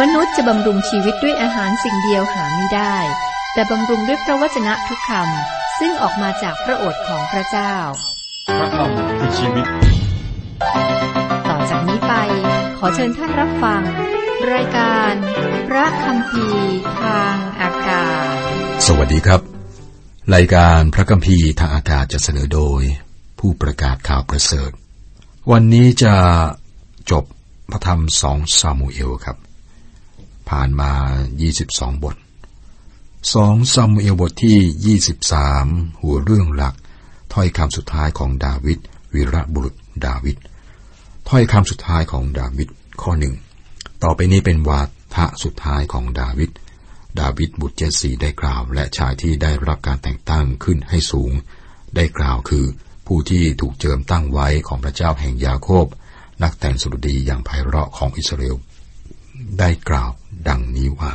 มนุษย์จะบำรุงชีวิตด้วยอาหารสิ่งเดียวหาไม่ได้ แต่บำรุงด้วยพระวจนะทุกคำซึ่งออกมาจากพระโอษฐ์ของพระเจ้า พระคำคือชีวิต ต่อจากนี้ไป ขอเชิญท่านรับฟัง รายการ พระคำพีทางอากาศ สวัสดีครับ รายการพระคัมภีร์ทางอากาศจะเสนอโดย ผู้ประกาศข่าวประเสริฐ วันนี้จะจบพระธรรมสองซามูเอลครับ ผ่านมา 22 บทสองซามูเอลบทที่ 23 หัวเรื่องหลัก ถ้อยคำสุดท้ายของดาวิดวีรบุรุษดาวิดถ้อยคำสุดท้ายของดาวิดข้อหนึ่งต่อไปนี้เป็นวาทะสุดท้ายของดาวิดดาวิดบุตรเจสซีได้กล่าว และชายที่ได้รับการแต่งตั้งขึ้นให้สูง ได้กล่าวคือ ผู้ที่ถูกเจิมตั้งไว้ของพระเจ้าแห่งยาโคบ นักแต่งสดุดีอย่างไพเราะของอิสราเอล ได้กล่าวดังนี้ว่า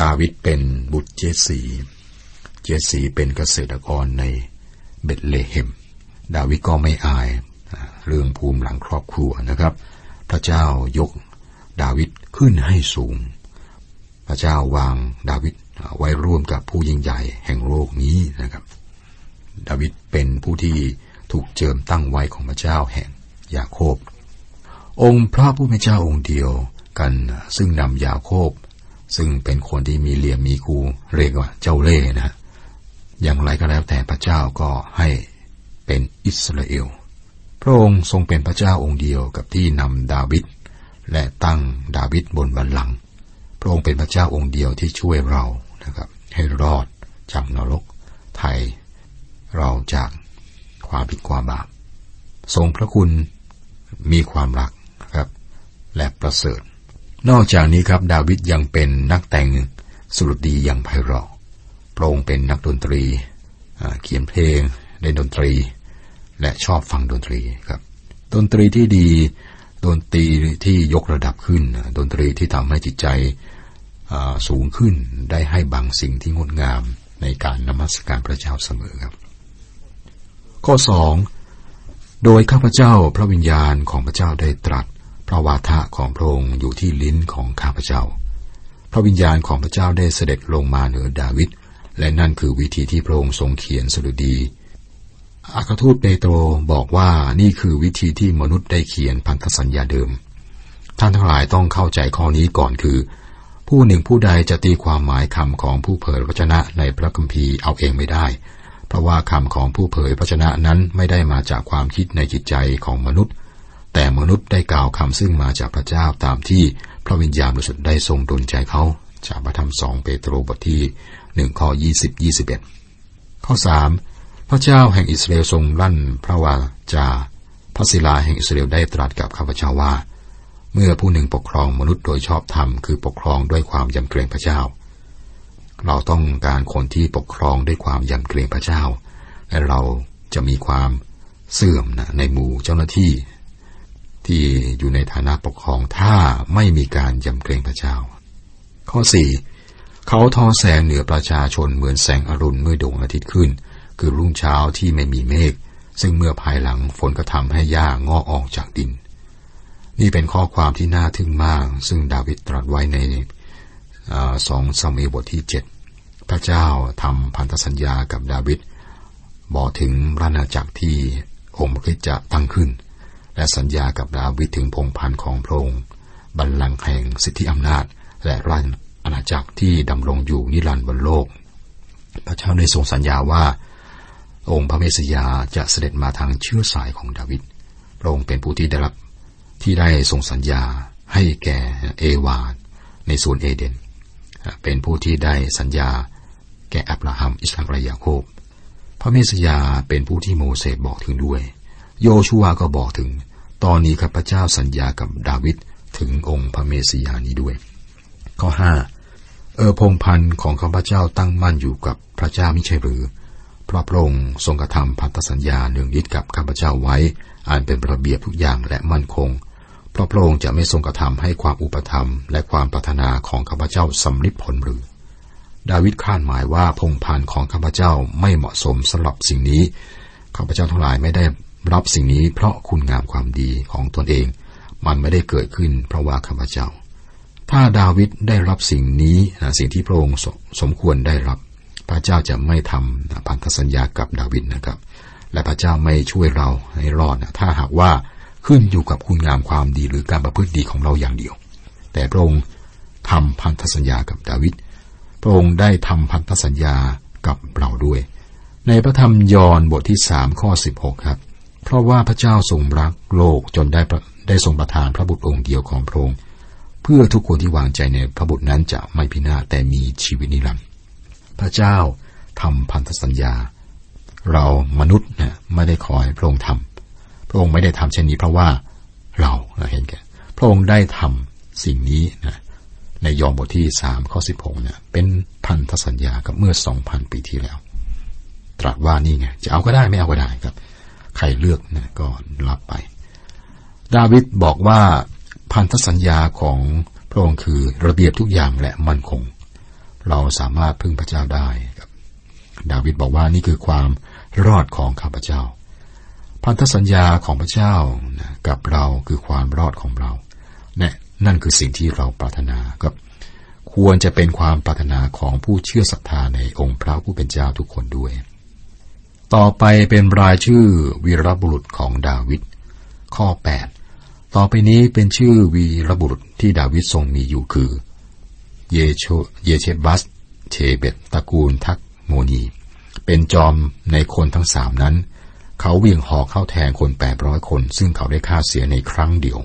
ดาวิดเป็นบุตรเจสี เจสีเป็นเกษตรกรในเบตเลเฮม ดาวิดก็ไม่อายเรื่องภูมิหลังครอบครัวนะครับ พระเจ้ายกดาวิดขึ้นให้สูง พระเจ้าวางดาวิดไว้ร่วมกับผู้ยิ่งใหญ่แห่งโลกนี้นะครับ ดาวิดเป็นผู้ที่ถูกเจิมตั้งไว้ของพระเจ้าแห่งยาโคบ องค์พระผู้เป็นเจ้าองค์เดียว กันซึ่งนำยาโคบ ซึ่งเป็นคนที่มีเหลี่ยมมีคูเรียกว่าเจ้าเล่ห์นะ อย่างไรก็แล้วแต่พระเจ้าก็ให้เป็นอิสราเอล พระองค์ทรงเป็นพระเจ้าองค์เดียวกับที่นำดาวิดและตั้งดาวิดบนบัลลังก์พระองค์เป็นพระเจ้าองค์เดียวที่ช่วยเรานะครับ ให้รอดจากนรกไทยเราจากความผิดความบาปทรงพระคุณมีความรักครับ และประเสริฐ นอกจากนี้ครับดาวิดยังเป็นนักแต่งสุรดีอย่างไพเราะพระองเป็นนักดนตรีเขียนเพลงเล่นดนตรี และชอบฟังดนตรีครับ ดนตรีที่ดีดนตรีที่ยกระดับขึ้น ดนตรีที่ทำให้จิตใจสูงขึ้นได้ให้บางสิ่งที่งดงามในการนมัสการพระเจ้าเสมอครับ ข้อสองโดยข้าพเจ้าพระวิญญาณของพระเจ้าได้ตรัส พระวาทะของพระองค์อยู่ที่ลิ้นของข้าพเจ้า พระวิญญาณของพระเจ้าได้เสด็จลงมาเหนือดาวิด และนั่นคือวิธีที่พระองค์ทรงเขียนสดุดี อัครทูตเปโตรบอกว่านี่คือวิธีที่มนุษย์ได้เขียนพันธสัญญาเดิม ท่านทั้งหลายต้องเข้าใจข้อนี้ก่อนคือ ผู้หนึ่งผู้ใดจะตีความหมายคำของผู้เผยพระชนะในพระคัมภีร์เอาเองไม่ได้ เพราะว่าคำของผู้เผยพระชนะนั้นไม่ได้มาจากความคิดในจิตใจของมนุษย์ แต่มนุษย์ได้กล่าวคำซึ่งมาจากพระเจ้าตามที่พระวิญญาณบริสุทธิ์ได้ทรงดลใจเขา จากพระธรรมสองเปโตรบทที่หนึ่งข้อยี่สิบยี่สิบเอ็ดข้อสามพระเจ้าแห่งอิสราเอลทรงลั่นพระวาจาพระศิลาแห่งอิสราเอลได้ตรัสกับข้าพเจ้าว่า เมื่อผู้หนึ่งปกครองมนุษย์โดยชอบธรรมคือปกครองด้วยความยำเกรงพระเจ้า เราต้องการคนที่ปกครองด้วยความยำเกรงพระเจ้า และเราจะมีความเสื่อมนะในหมู่เจ้าหน้าที่ ที่อยู่ในฐานะปกครองถ้าไม่มีการยำเกรงพระเจ้า ข้อสี่เขาทอแสงเหนือประชาชนเหมือนแสงอรุณเมื่อดวงอาทิตย์ขึ้น คือรุ่งเช้าที่ไม่มีเมฆซึ่งเมื่อภายหลังฝนก็ทำให้หญ้างอออกจากดิน นี่เป็นข้อความที่น่าทึ่งมาก ซึ่งดาวิดตรัสไว้ในสองซามีบทที่เจ็ดพระเจ้าทำพันธสัญญากับดาวิดบอกถึงราชนาจักรที่องค์พระคิดจะตั้งขึ้น และสัญญากับดาวิดถึงพงพันธ์ของพระองค์บัลลังก์แห่งสิทธิอำนาจ และราชอาณาจักรที่ดำรงอยู่นิรันดร์บนโลก พระเจ้าได้ทรงสัญญาว่า องค์พระเมสยาจะเสด็จมาทางเชื้อสายของดาวิดพระองค์เป็นผู้ที่ได้รับที่ได้ทรงสัญญาให้แก่เอวาในสวนเอเดน เป็นผู้ที่ได้สัญญาแก่อับราฮัมอิสราเอลยาโคบ พระเมสยาเป็นผู้ที่โมเสสบอกถึงด้วย โยชัวก็บอกถึง ตอนนี้ข้าพเจ้าสัญญากับดาวิดถึงองค์พระเมสยานี้ด้วย ข้อห้าเออพงพันธ์ของข้าพเจ้าตั้งมั่นอยู่กับพระเจ้ามิใช่หรือเพราะพระองค์ทรงกระทำพันธสัญญาเนื่องยึดกับข้าพเจ้าไว้ อันเป็นระเบียบทุกอย่างและมั่นคงเพราะพระองค์จะไม่ทรงกระทำให้ความอุปธรรม และความปรารถนาของข้าพเจ้าสำลิดผลหรือ ดาวิดคาดหมายว่าพงพันธ์ของข้าพเจ้าไม่เหมาะสมสำหรับสิ่งนี้ข้าพเจ้าทั้งหลายไม่ได้ รับสิ่งนี้เพราะคุณงามความดีของตนเอง มันไม่ได้เกิดขึ้นเพราะว่าข้าพเจ้า ถ้าดาวิดได้รับสิ่งนี้นะสิ่งที่พระองค์สมควรได้รับ พระเจ้าจะไม่ทำพันธสัญญากับดาวิดนะครับ และพระเจ้าไม่ช่วยเราให้รอดนะถ้าหากว่าขึ้นอยู่กับคุณงามความดีหรือการประพฤติดีของเราอย่างเดียว แต่พระองค์ทำพันธสัญญากับดาวิดพระองค์ได้ทำพันธสัญญากับเราด้วย ในพระธรรมยอห์นบทที่สามข้อสิบหกครับ เพราะว่าพระเจ้าทรงรักโลกจนได้ได้ทรงประทานพระบุตรองค์เดียวของพระองค์เพื่อทุกคนที่วางใจในพระบุตรนั้นจะไม่พินาศแต่มีชีวิตนิรันดร์พระเจ้าทำพันธสัญญา เรามนุษย์นะไม่ได้คอยพระองค์ทำพระองค์ไม่ได้ทำเช่นนี้เพราะว่าเราเห็นแก่พระองค์ได้ทำสิ่งนี้นะในยอห์นบทที่สามข้อสิบหกเนี่ยเป็นพันธสัญญากับเมื่อสองพันปีที่แล้ว ตรัสว่านี่ไงจะเอาก็ได้ไม่เอาก็ได้ครับ ใครเลือกนะก็รับไป ดาวิดบอกว่าพันธสัญญาของพระองค์คือระเบียบทุกอย่างและมั่นคง เราสามารถพึ่งพระเจ้าได้ครับ ดาวิดบอกว่านี่คือความรอดของข้าพเจ้า พันธสัญญาของพระเจ้ากับเราคือความรอดของเราเนี่ยนั่นคือสิ่งที่เราปรารถนาครับควรจะเป็นความปรารถนาของผู้เชื่อศรัทธาในองค์พระผู้เป็นเจ้าทุกคนด้วย ต่อไปเป็นรายชื่อวีรบุรุษของดาวิดข้อ 8 ต่อไปนี้เป็นชื่อวีรบุรุษที่ดาวิดทรงมีอยู่คือ เยโชเยเชบัสเชเบตตระกูลทักโมนี เป็นจอมในคนทั้งสามนั้น เขาเวียงหอกเข้าแทงคนแปดร้อยคน ซึ่งเขาได้ฆ่าเสียในครั้งเดียว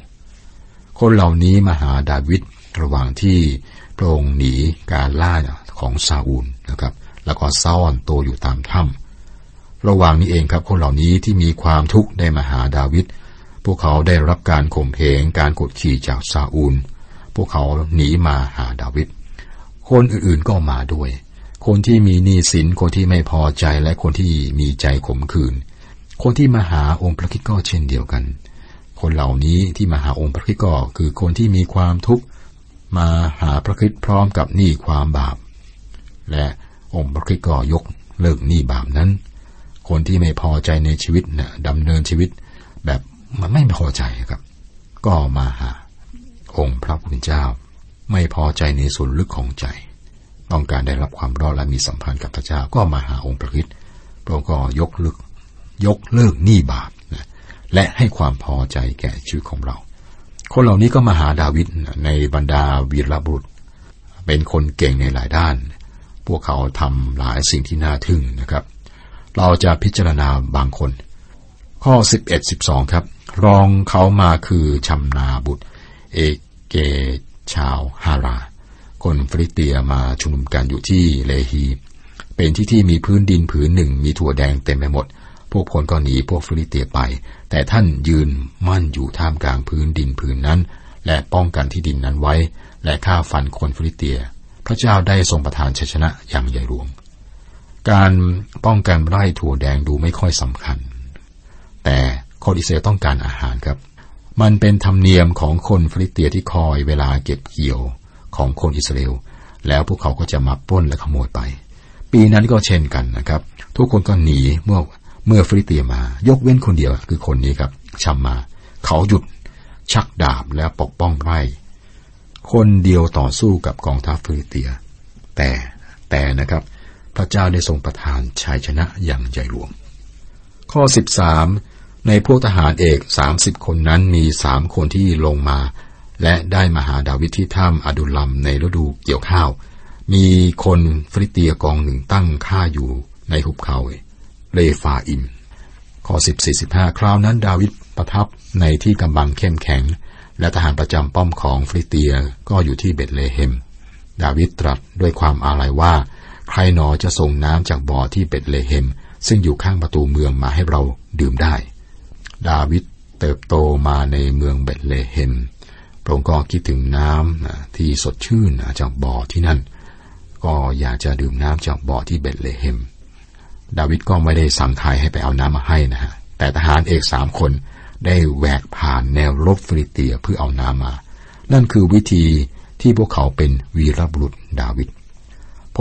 คนเหล่านี้มาหาดาวิดระหว่างที่พระองค์หนีการล่าของซาอูลนะครับ แล้วก็ซ่อนตัวอยู่ตามถ้ำ ระหว่างนี้เองครับ คนเหล่านี้ที่มีความทุกข์ได้มาหาดาวิดพวกเขาได้รับการข่มเหงการกดขี่จากซาอูล พวกเขาหนีมาหาดาวิดคนอื่นๆก็มาด้วย คนที่มีหนี้สินคนที่ไม่พอใจและคนที่มีใจขมขื่นคนที่มาหาองค์พระคิดก็เช่นเดียวกัน คนเหล่านี้ที่มาหาองค์พระคิดก็คือคนที่มีความทุกข์มาหาพระคิดพร้อมกับหนี้ความบาป และองค์พระคิดก็ยกเลิกหนี้บาปนั้น คนที่ไม่พอใจในชีวิตนะดำเนินชีวิต แบบมันไม่พอใจครับ ก็มาหาองค์พระผู้เป็นเจ้า ไม่พอใจในส่วนลึกของใจ ต้องการได้รับความรอดและมีสัมพันธ์กับพระเจ้าก็มาหาองค์พระคิดพระองค์ก็ยกเลิกยกเลิกหนี้บาปและให้ความพอใจแก่ชีวิตของเรา คนเหล่านี้ก็มาหาดาวิดในบรรดาวีรบุรุษ เป็นคนเก่งในหลายด้าน พวกเขาทำหลายสิ่งที่น่าทึ่งนะครับ เราจะพิจารณาบางคน ข้อ 11 12 ครับ รองเขามาคือชำนาบุตร เอเกชาวฮารา คนฟริเตียมาชุมนุมกันอยู่ที่เลฮี เป็นที่ที่มีพื้นดินผืนหนึ่งมีถั่วแดงเต็มไปหมด พวกคนก็หนีพวกฟริเตียไป แต่ท่านยืนมั่นอยู่ท่ามกลางพื้นดินพื้นนั้น และป้องกันที่ดินนั้นไว้ และฆ่าฟันคนฟิลิเตีย พระเจ้าได้ทรงประทานชัยชนะอย่างใหญ่หลวง การป้องกันไร่ถั่วแดงดูไม่ค่อยสำคัญ แต่คนอิสราเอลต้องการอาหารครับ มันเป็นธรรมเนียมของคนฟิลิเตียที่คอยเวลาเก็บเกี่ยวของคนอิสราเอลแล้วพวกเขาก็จะมาปล้นและขโมยไป ปีนั้นก็เช่นกันนะครับ ทุกคนก็หนีเมื่อเมื่อฟริเตียมา ยกเว้นคนเดียวคือคนนี้ครับชัมมา เขาหยุดชักดาบแล้วปกป้องไร่ คนเดียวต่อสู้กับกองทัพฟริเตีย แต่แต่นะครับ พระเจ้าได้ทรงประทานชัยชนะอย่างใหญ่หลวง ข้อ 13 ในพวกทหารเอกสามสิบคนนั้นมีสามคนที่ลงมา และได้มาหาดาวิดที่ถ้ำอดุลัมในฤดูเกี่ยวข้าว มีคนฟริเตียกองหนึ่งตั้งค่าอยู่ในหุบเขาเลฟาอิมข้อ10 45คราวนั้นดาวิดประทับในที่กำบังเข้มแข็ง และทหารประจำป้อมของฟริเตียก็อยู่ที่เบตเลเฮม ดาวิดตรัสด้วยความอาลัยว่า ใครหนอจะส่งน้ำจากบ่อที่เบตเลเฮม ซึ่งอยู่ข้างประตูเมืองมาให้เราดื่มได้ ดาวิดเติบโตมาในเมืองเบตเลเฮมพระองค์ก็คิดถึงน้ำที่สดชื่นจากบ่อที่นั่น ก็อยากจะดื่มน้ำจากบ่อที่เบตเลเฮม ดาวิดก็ไม่ได้สั่งใครให้ไปเอาน้ำมาให้นะฮะ แต่ทหารเอกสามคนได้แหวกผ่านแนวรบฟิลิเตียเพื่อเอาน้ำมา นั่นคือวิธีที่พวกเขาเป็นวีรบุรุษดาวิด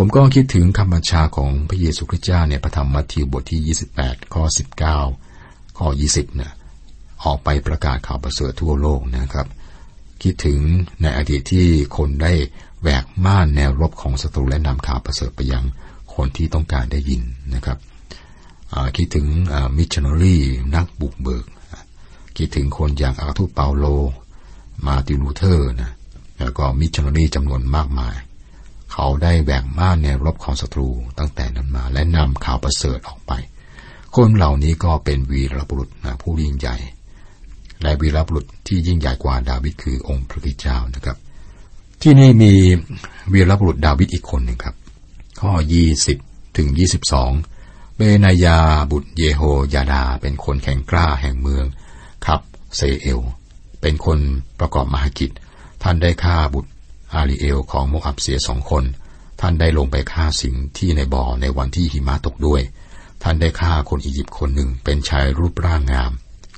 ผมก็คิดถึงคำบัญชาของพระเยซูคริสต์เจ้าในพระธรรมมัทธิวบทที่ 28 ข้อ 19 ข้อ 20นะออกไปประกาศข่าวประเสริฐทั่วโลกนะครับ คิดถึงในอดีตที่คนได้แหวกผ่านแนวรบของศัตรูและนำข่าวประเสริฐไปยังคนที่ต้องการได้ยินนะครับคิดถึงมิชชันนารีนักบุกเบิก คิดถึงคนอย่างอัครทูตเปาโล มาร์ติน ลูเธอร์นะแล้วก็มิชชันนารีจำนวนมากมาย เขาได้แหวกผ่านแนวรบของศัตรูตั้งแต่นั้นมา และนำข่าวประเสริฐออกไป คนเหล่านี้ก็เป็นวีรบุรุษนะผู้ยิ่งใหญ่ และวีรบุรุษที่ยิ่งใหญ่กว่าดาวิดคือองค์พระคิดเจ้านะครับ ที่นี่มีวีรบุรุษดาวิดอีกคนหนึ่งครับ ข้อ 20 ถึง 22 เบนายาบุตรเยโฮยาดา เป็นคนแข็งกล้าแห่งเมืองครับเซเอล เป็นคนประกอบมหากิจ ท่านได้ฆ่าบุตร อาลีเอลของโมอับเสียสองคน ท่านได้ลงไปฆ่าสิงที่ในบ่อในวันที่หิมะตกด้วย ท่านได้ฆ่าคนอียิปต์คนหนึ่งเป็นชายรูปร่างงาม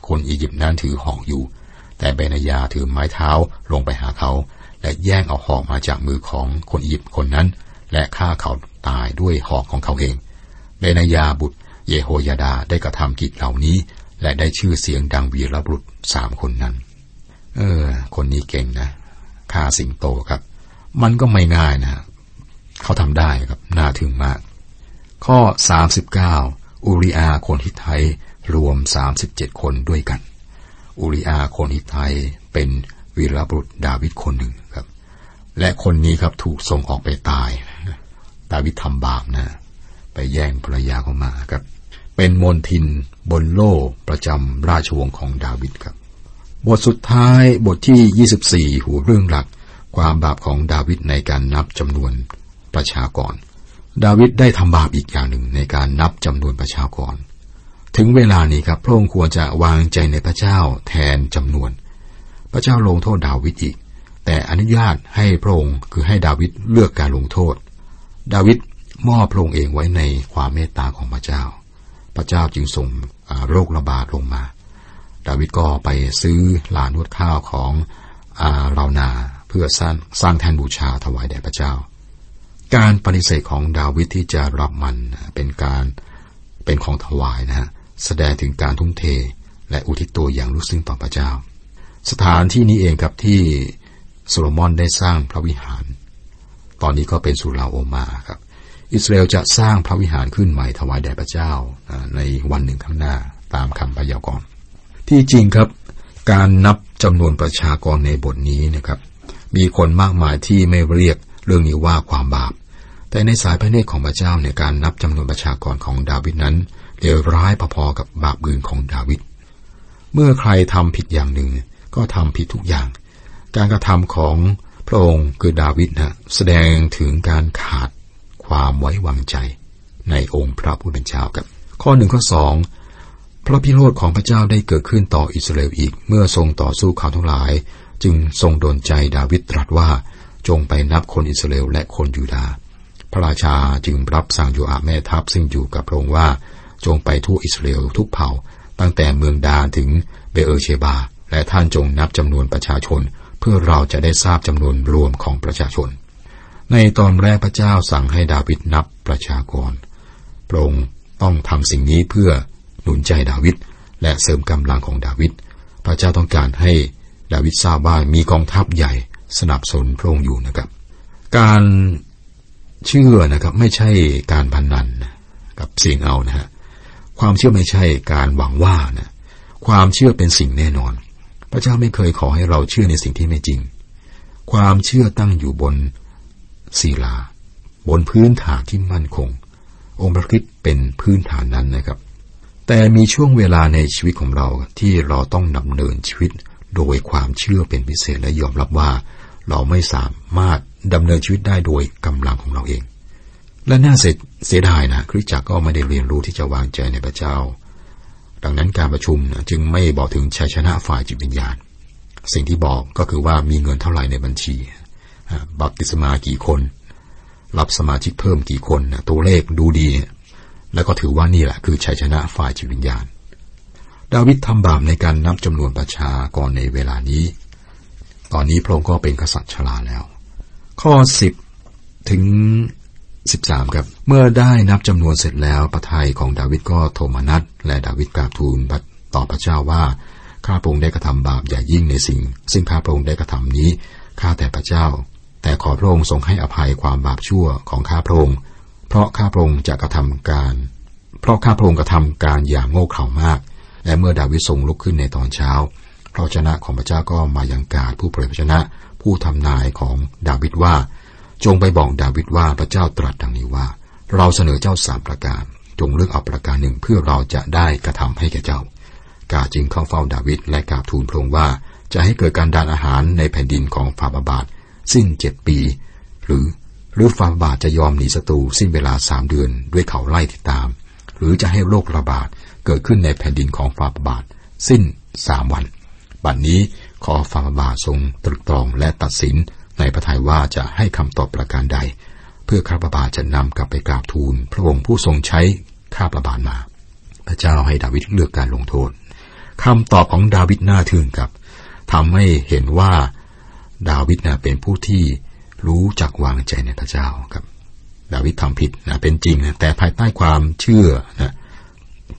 คนอียิปต์นั้นถือหอกอยู่ แต่เบนยาถือไม้เท้าลงไปหาเขา และแย่งเอาหอกมาจากมือของคนอียิปต์คนนั้น และฆ่าเขาตายด้วยหอกของเขาเอง เบนยาบุตร เยโฮยาดาได้กระทำกิจเหล่านี้ และได้ชื่อเสียงดังวีรบุรุษสามคนนั้น เออ คนนี้เก่งนะ ฆ่าสิงโตครับ มันก็ไม่ง่ายนะ เขาทำได้ครับน่าถึงมาก ข้อ 39 อุริอาคนฮิตไทรวม 37 คนด้วยกัน อุริอาคนอิตไทเป็นวีรบุรุษดาวิดคนหนึ่งครับ และคนนี้ครับถูกส่งออกไปตาย ดาวิดทำบาปนะ ไปแย่งภรรยาเข้ามาครับ เป็นมนทินบนโล่ประจำราชวงศ์ของดาวิดครับ บทสุดท้ายบทที่ 24หูเรื่องหลัก ความบาปของดาวิดในการนับจำนวนประชากร ดาวิดได้ทำบาปอีกอย่างหนึ่งในการนับจำนวนประชากร ถึงเวลานี้ครับพระองค์ควรจะวางใจในพระเจ้าแทนจำนวน พระเจ้าลงโทษดาวิดอีก แต่อนุญาตให้พระองค์คือให้ดาวิดเลือกการลงโทษ ดาวิดมอบพระองค์เองไว้ในความเมตตาของพระเจ้า พระเจ้าจึงส่งโรคระบาดลงมา ดาวิดก็ไปซื้อลานวดข้าวของอารานาเพื่อสร้างสร้างแทนบูชาถวายแด่พระเจ้า การปฏิเสธของดาวิดที่จะรับมันเป็นการเป็นของถวายนะฮะแสดงถึงการทุ่มเทและอุทิศตัวอย่างรู้ซึ้งต่อพระเจ้า สถานที่นี้เองครับที่โซโลมอนได้สร้างพระวิหาร ตอนนี้ก็เป็นสุราโอมาครับ อิสราเอลจะสร้างพระวิหารขึ้นใหม่ถวายแด่พระเจ้าในวันหนึ่งข้างหน้าตามคำพยากรณ์ ที่จริงครับ การนับจำนวนประชากรในบทนี้นะครับ มีคนมากมายที่ไม่เรียกเรื่องนี้ว่าความบาป แต่ในสายพระเนตรของพระเจ้าในการนับจำนวนประชากรของดาวิดนั้นเลวร้ายพอๆกับบาปอื่นของดาวิดเมื่อใครทำผิดอย่างหนึ่ง ก็ทำผิดทุกอย่าง การกระทำของพระองค์คือดาวิดนะแสดงถึงการขาดความไว้วางใจในองค์พระผู้เป็นเจ้ากับ ข้อหนึ่งข้อสอง พระพิโรธของพระเจ้าได้เกิดขึ้นต่ออิสราเอลอีก เมื่อทรงต่อสู้เขาทั้งหลาย จึงทรงโดนใจดาวิดตรัสว่าจงไปนับคนอิสราเอลและคนยูดาห์พระราชาจึงรับสั่งโยอาแม่ทัพซึ่งอยู่กับพระองค์ว่า จงไปทั่วอิสราเอลทุกเผ่า ตั้งแต่เมืองดานถึงเบเอเชบา และท่านจงนับจำนวนประชาชน เพื่อเราจะได้ทราบจำนวนรวมของประชาชน ในตอนแรกพระเจ้าสั่งให้ดาวิดนับประชากรพระองค์ต้องทำสิ่งนี้เพื่อ หนุนใจดาวิดและเสริมกำลังของดาวิดพระเจ้าต้องการให้ดาวิดทราบว่ามีกองทัพใหญ่สนับสนุนพระองค์อยู่นะครับ การเชื่อนะครับไม่ใช่การพนนันกับเสียงเอานะฮะความเชื่อไม่ใช่การหวังว่านะความเชื่อเป็นสิ่งแน่นอน พระเจ้าไม่เคยขอให้เราเชื่อในสิ่งที่ไม่จริง ความเชื่อตั้งอยู่บนศีลา บนพื้นฐานที่มั่นคง องค์พระคิดเป็นพื้นฐานนั้นนะครับ แต่มีช่วงเวลาในชีวิตของเราที่เราต้องดำเนินชีวิต โดยความเชื่อเป็นพิเศษและยอมรับว่า เราไม่สามารถดำเนินชีวิตได้โดยกำลังของเราเอง และน่าเสียดายนะคริสจักรก็ไม่ได้เรียนรู้ที่จะวางใจในพระเจ้า ดังนั้นการประชุมจึงไม่บอกถึงชัยชนะฝ่ายจิตวิญญาณ สิ่งที่บอกก็คือว่ามีเงินเท่าไหร่ในบัญชีบัพติศมากี่คน รับสมาชิกเพิ่มกี่คนตัวเลขดูดี แล้วก็ถือว่านี่แหละคือชัยชนะฝ่ายจิตวิญญาณ ดาวิดทำบาปในการนับจำนวนประชากรในเวลานี้ ตอนนี้พระองค์ก็เป็นกษัตริย์ชราแล้ว ข้อสิบถึง 13ครับ เมื่อได้นับจำนวนเสร็จแล้วพระทัยของดาวิดก็โทมนัสและดาวิดกราบทูลต่อพระเจ้าว่าข้าพระองค์ได้กระทำบาปอย่างยิ่งในสิ่ง ซึ่งข้าพระองค์ได้กระทำนี้ข้าแต่พระเจ้า แต่ขอพระองค์ทรงให้อภัยความบาปชั่วของข้าพระองค์ เพราะข้าพระองค์จะกระทำการ เพราะข้าพระองค์กระทำการอย่างโง่เขลามาก และเมื่อดาวิดทรงลุกขึ้นในตอนเช้าพระชนะของพระเจ้าก็มายังกาดผู้เผยพระชนะ ผู้ทำนายของดาวิดว่า จงไปบอกดาวิดว่าพระเจ้าตรัสดังนี้ว่า เราเสนอเจ้าสามประการ จงเลือกเอาประการหนึ่งเพื่อเราจะได้กระทำให้แก่เจ้า กาจึงเข้าเฝ้าดาวิดและกราบทูลพระองค์ว่า จะให้เกิดการดานอาหารในแผ่นดินของฟาบาบาทสิ้นเจ็ดปี หรือ รือฟาบาบาทจะยอมหนีศัตรูสิ้นเวลาสามเดือนด้วยเขาไล่ติดตาม หรือจะให้โรคระบาดเกิดขึ้นในแผ่นดินของฟาบาทสิ้นสามวัน บัดนนี้ขอฟาบาททรงตรึกตรองและตัดสินในพระทัยว่าจะให้คำตอบประการใด เพื่อข้าพระบาทจะนำกลับไปกราบทูล พระองค์ผู้ทรงใช้ข้าพระบาทมา พระเจ้าให้ดาวิดเลือกการลงโทษคำตอบของดาวิดน่าทึ่งครับทำให้เห็นว่า ดาวิดนะเป็นผู้ที่ รู้จักวางใจในพระเจ้าครับ ดาวิดทำผิดนะเป็นจริงนะแต่ภายใต้ความเชื่อนะ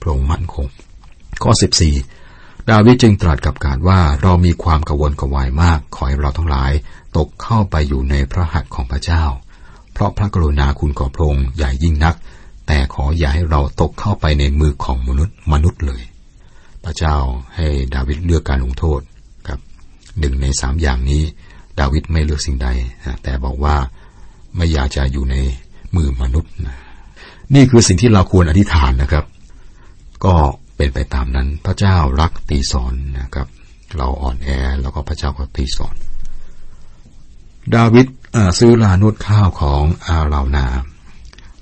พระองค์มั่นคง ข้อ 14 ดาวิดจึงตรัสกับการว่าเรามีความกังวลกวายมาก ขอให้เราทั้งหลาย ตกเข้าไปอยู่ในพระหัตถ์ของพระเจ้า เพราะพระกรุณาคุณของพระองค์ใหญ่ยิ่งนัก แต่ขออย่าให้เราตกเข้าไปในมือของมนุษย์มนุษย์เลย พระเจ้าให้ดาวิดเลือกการลงโทษครับหนึ่งในสามอย่างนี้ ดาวิดไม่เลือกสิ่งใด แต่บอกว่าไม่อยากจะอยู่ในมือมนุษย์นะนี่คือสิ่งที่เราควรอธิษฐานนะครับ ก็เป็นไปตามนั้น พระเจ้ารักตีสอนนะครับ เราอ่อนแอแล้วก็พระเจ้าก็ตีสอน ดาวิดซื้อลานุดข้าวของอารานา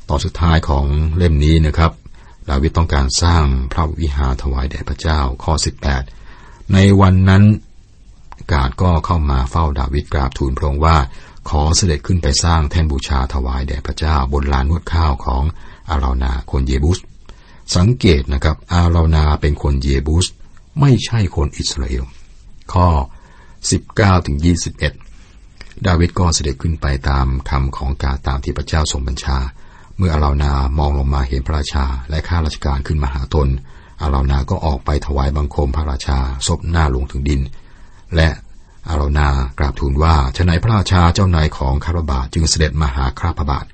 ตอนสุดท้ายของเล่มนี้นะครับ ดาวิดต้องการสร้างพระวิหารถวายแด่พระเจ้าข้อ 18 ในวันนั้น กาดก็เข้ามาเฝ้าดาวิดกราบทูลพระองค์ว่า ขอเสด็จขึ้นไปสร้างแท่นบูชาถวายแด่พระเจ้าบนลานนวดข้าวของอารานาคนเยบุส สังเกตนะครับอารานาเป็นคนเยบุส ไม่ใช่คนอิสราเอล ข้อ 19ถึง21 ดาวิดก็เสด็จขึ้นไปตามคำของกาตามที่พระเจ้าทรงบัญชา เมื่ออารานามองลงมาเห็นพระราชาและข้าราชการขึ้นมาหาตนอารานาก็ออกไปถวายบังคมพระราชาซบหน้าลงถึงดิน และอารนากราบทูลว่าฉนัยพระราชาเจ้านายของคารบาจึงเสด็จมาหาคราพบาท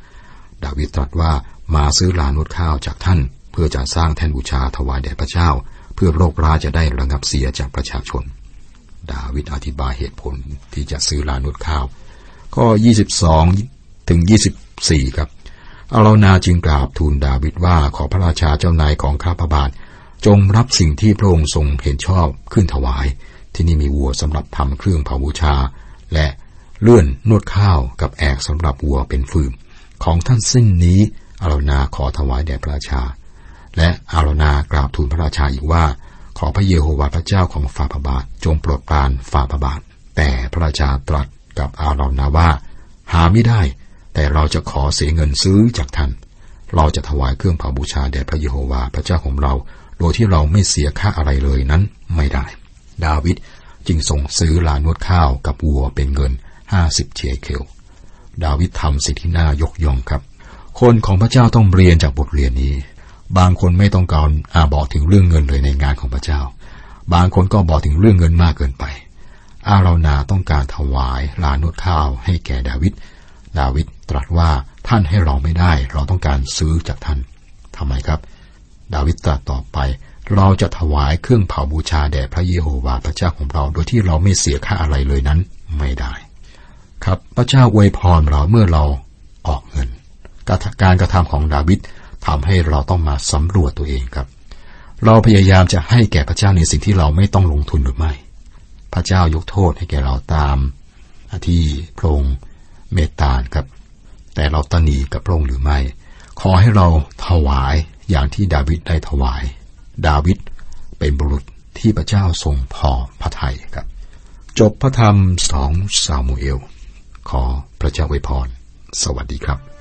ดาวิดตรัสว่ามาซื้อลานุดข้าวจากท่าน เพื่อจะสร้างแท่นบูชาถวายแด่พระเจ้า เพื่อโรคร้ายจะได้ระงับเสียจากประชาชน ดาวิดอธิบายเหตุผลที่จะซื้อลานุดข้าว ข้อ 22 ถึง 24 ครับอารานาจึงกราบทูลดาวิดว่าขอพระราชาเจ้านายของข้าพบาท จงรับสิ่งที่พระองค์ทรงเห็นชอบขึ้นถวาย ที่นี่มีวัวสำหรับทำเครื่องเผาบูชา และเลื่อนนวดข้าวกับแอกสำหรับวัวเป็นฟืนของท่านสิ้นนี้อารนาขอถวายแด่พระราชา และอารนา กราบทูลพระราชาอีกว่า ขอพระเยโฮวาห์พระเจ้าของฝ่าพระบาท จงโปรดปรานฝ่าพระบาท แต่พระราชาตรัสกับอารนาว่า หาไม่ได้ แต่เราจะขอเสียเงินซื้อจากท่าน เราจะถวายเครื่องเผาบูชาแด่พระเยโฮวาห์พระเจ้าของเรา โดยที่เราไม่เสียค่าอะไรเลยนั้นไม่ได้ ดาวิดจึงส่งซื้อลานวดข้าวกับวัวเป็นเงินห้าสิบเชเคล ดาวิดทำสิ่งที่น่ายกย่องครับ คนของพระเจ้าต้องเรียนจากบทเรียนนี้ บางคนไม่ต้องการอาบอกถึงเรื่องเงินเลยในงานของพระเจ้า บางคนก็บอกถึงเรื่องเงินมากเกินไป อารานาต้องการถวายลานวดข้าวให้แก่ดาวิด ดาวิดตรัสว่าท่านให้เราไม่ได้ เราต้องการซื้อจากท่านทำไมครับ ดาวิดตรัสต่อไป เราจะถวายเครื่องเผาบูชาแด่พระเยโฮวาห์พระเจ้าของเรา โดยที่เราไม่เสียค่าอะไรเลยนั้นไม่ได้ ครับพระเจ้าอวยพรเราเมื่อเราออกเงิน การกระทำของดาวิดทำให้เราต้องมาสำรวจตัวเองครับ เราพยายามจะให้แก่พระเจ้าในสิ่งที่เราไม่ต้องลงทุนหรือไม่ พระเจ้ายกโทษให้แก่เราตามที่พระองค์เมตตาครับ แต่เราตนีกับพระองค์หรือไม่ ขอให้เราถวายอย่างที่ดาวิดได้ถวาย ดาวิดเป็นบุรุษที่พระเจ้าทรงพอพระทัยครับ จบพระธรรมสองซามูเอล ขอพระเจ้าไวยพร สวัสดีครับ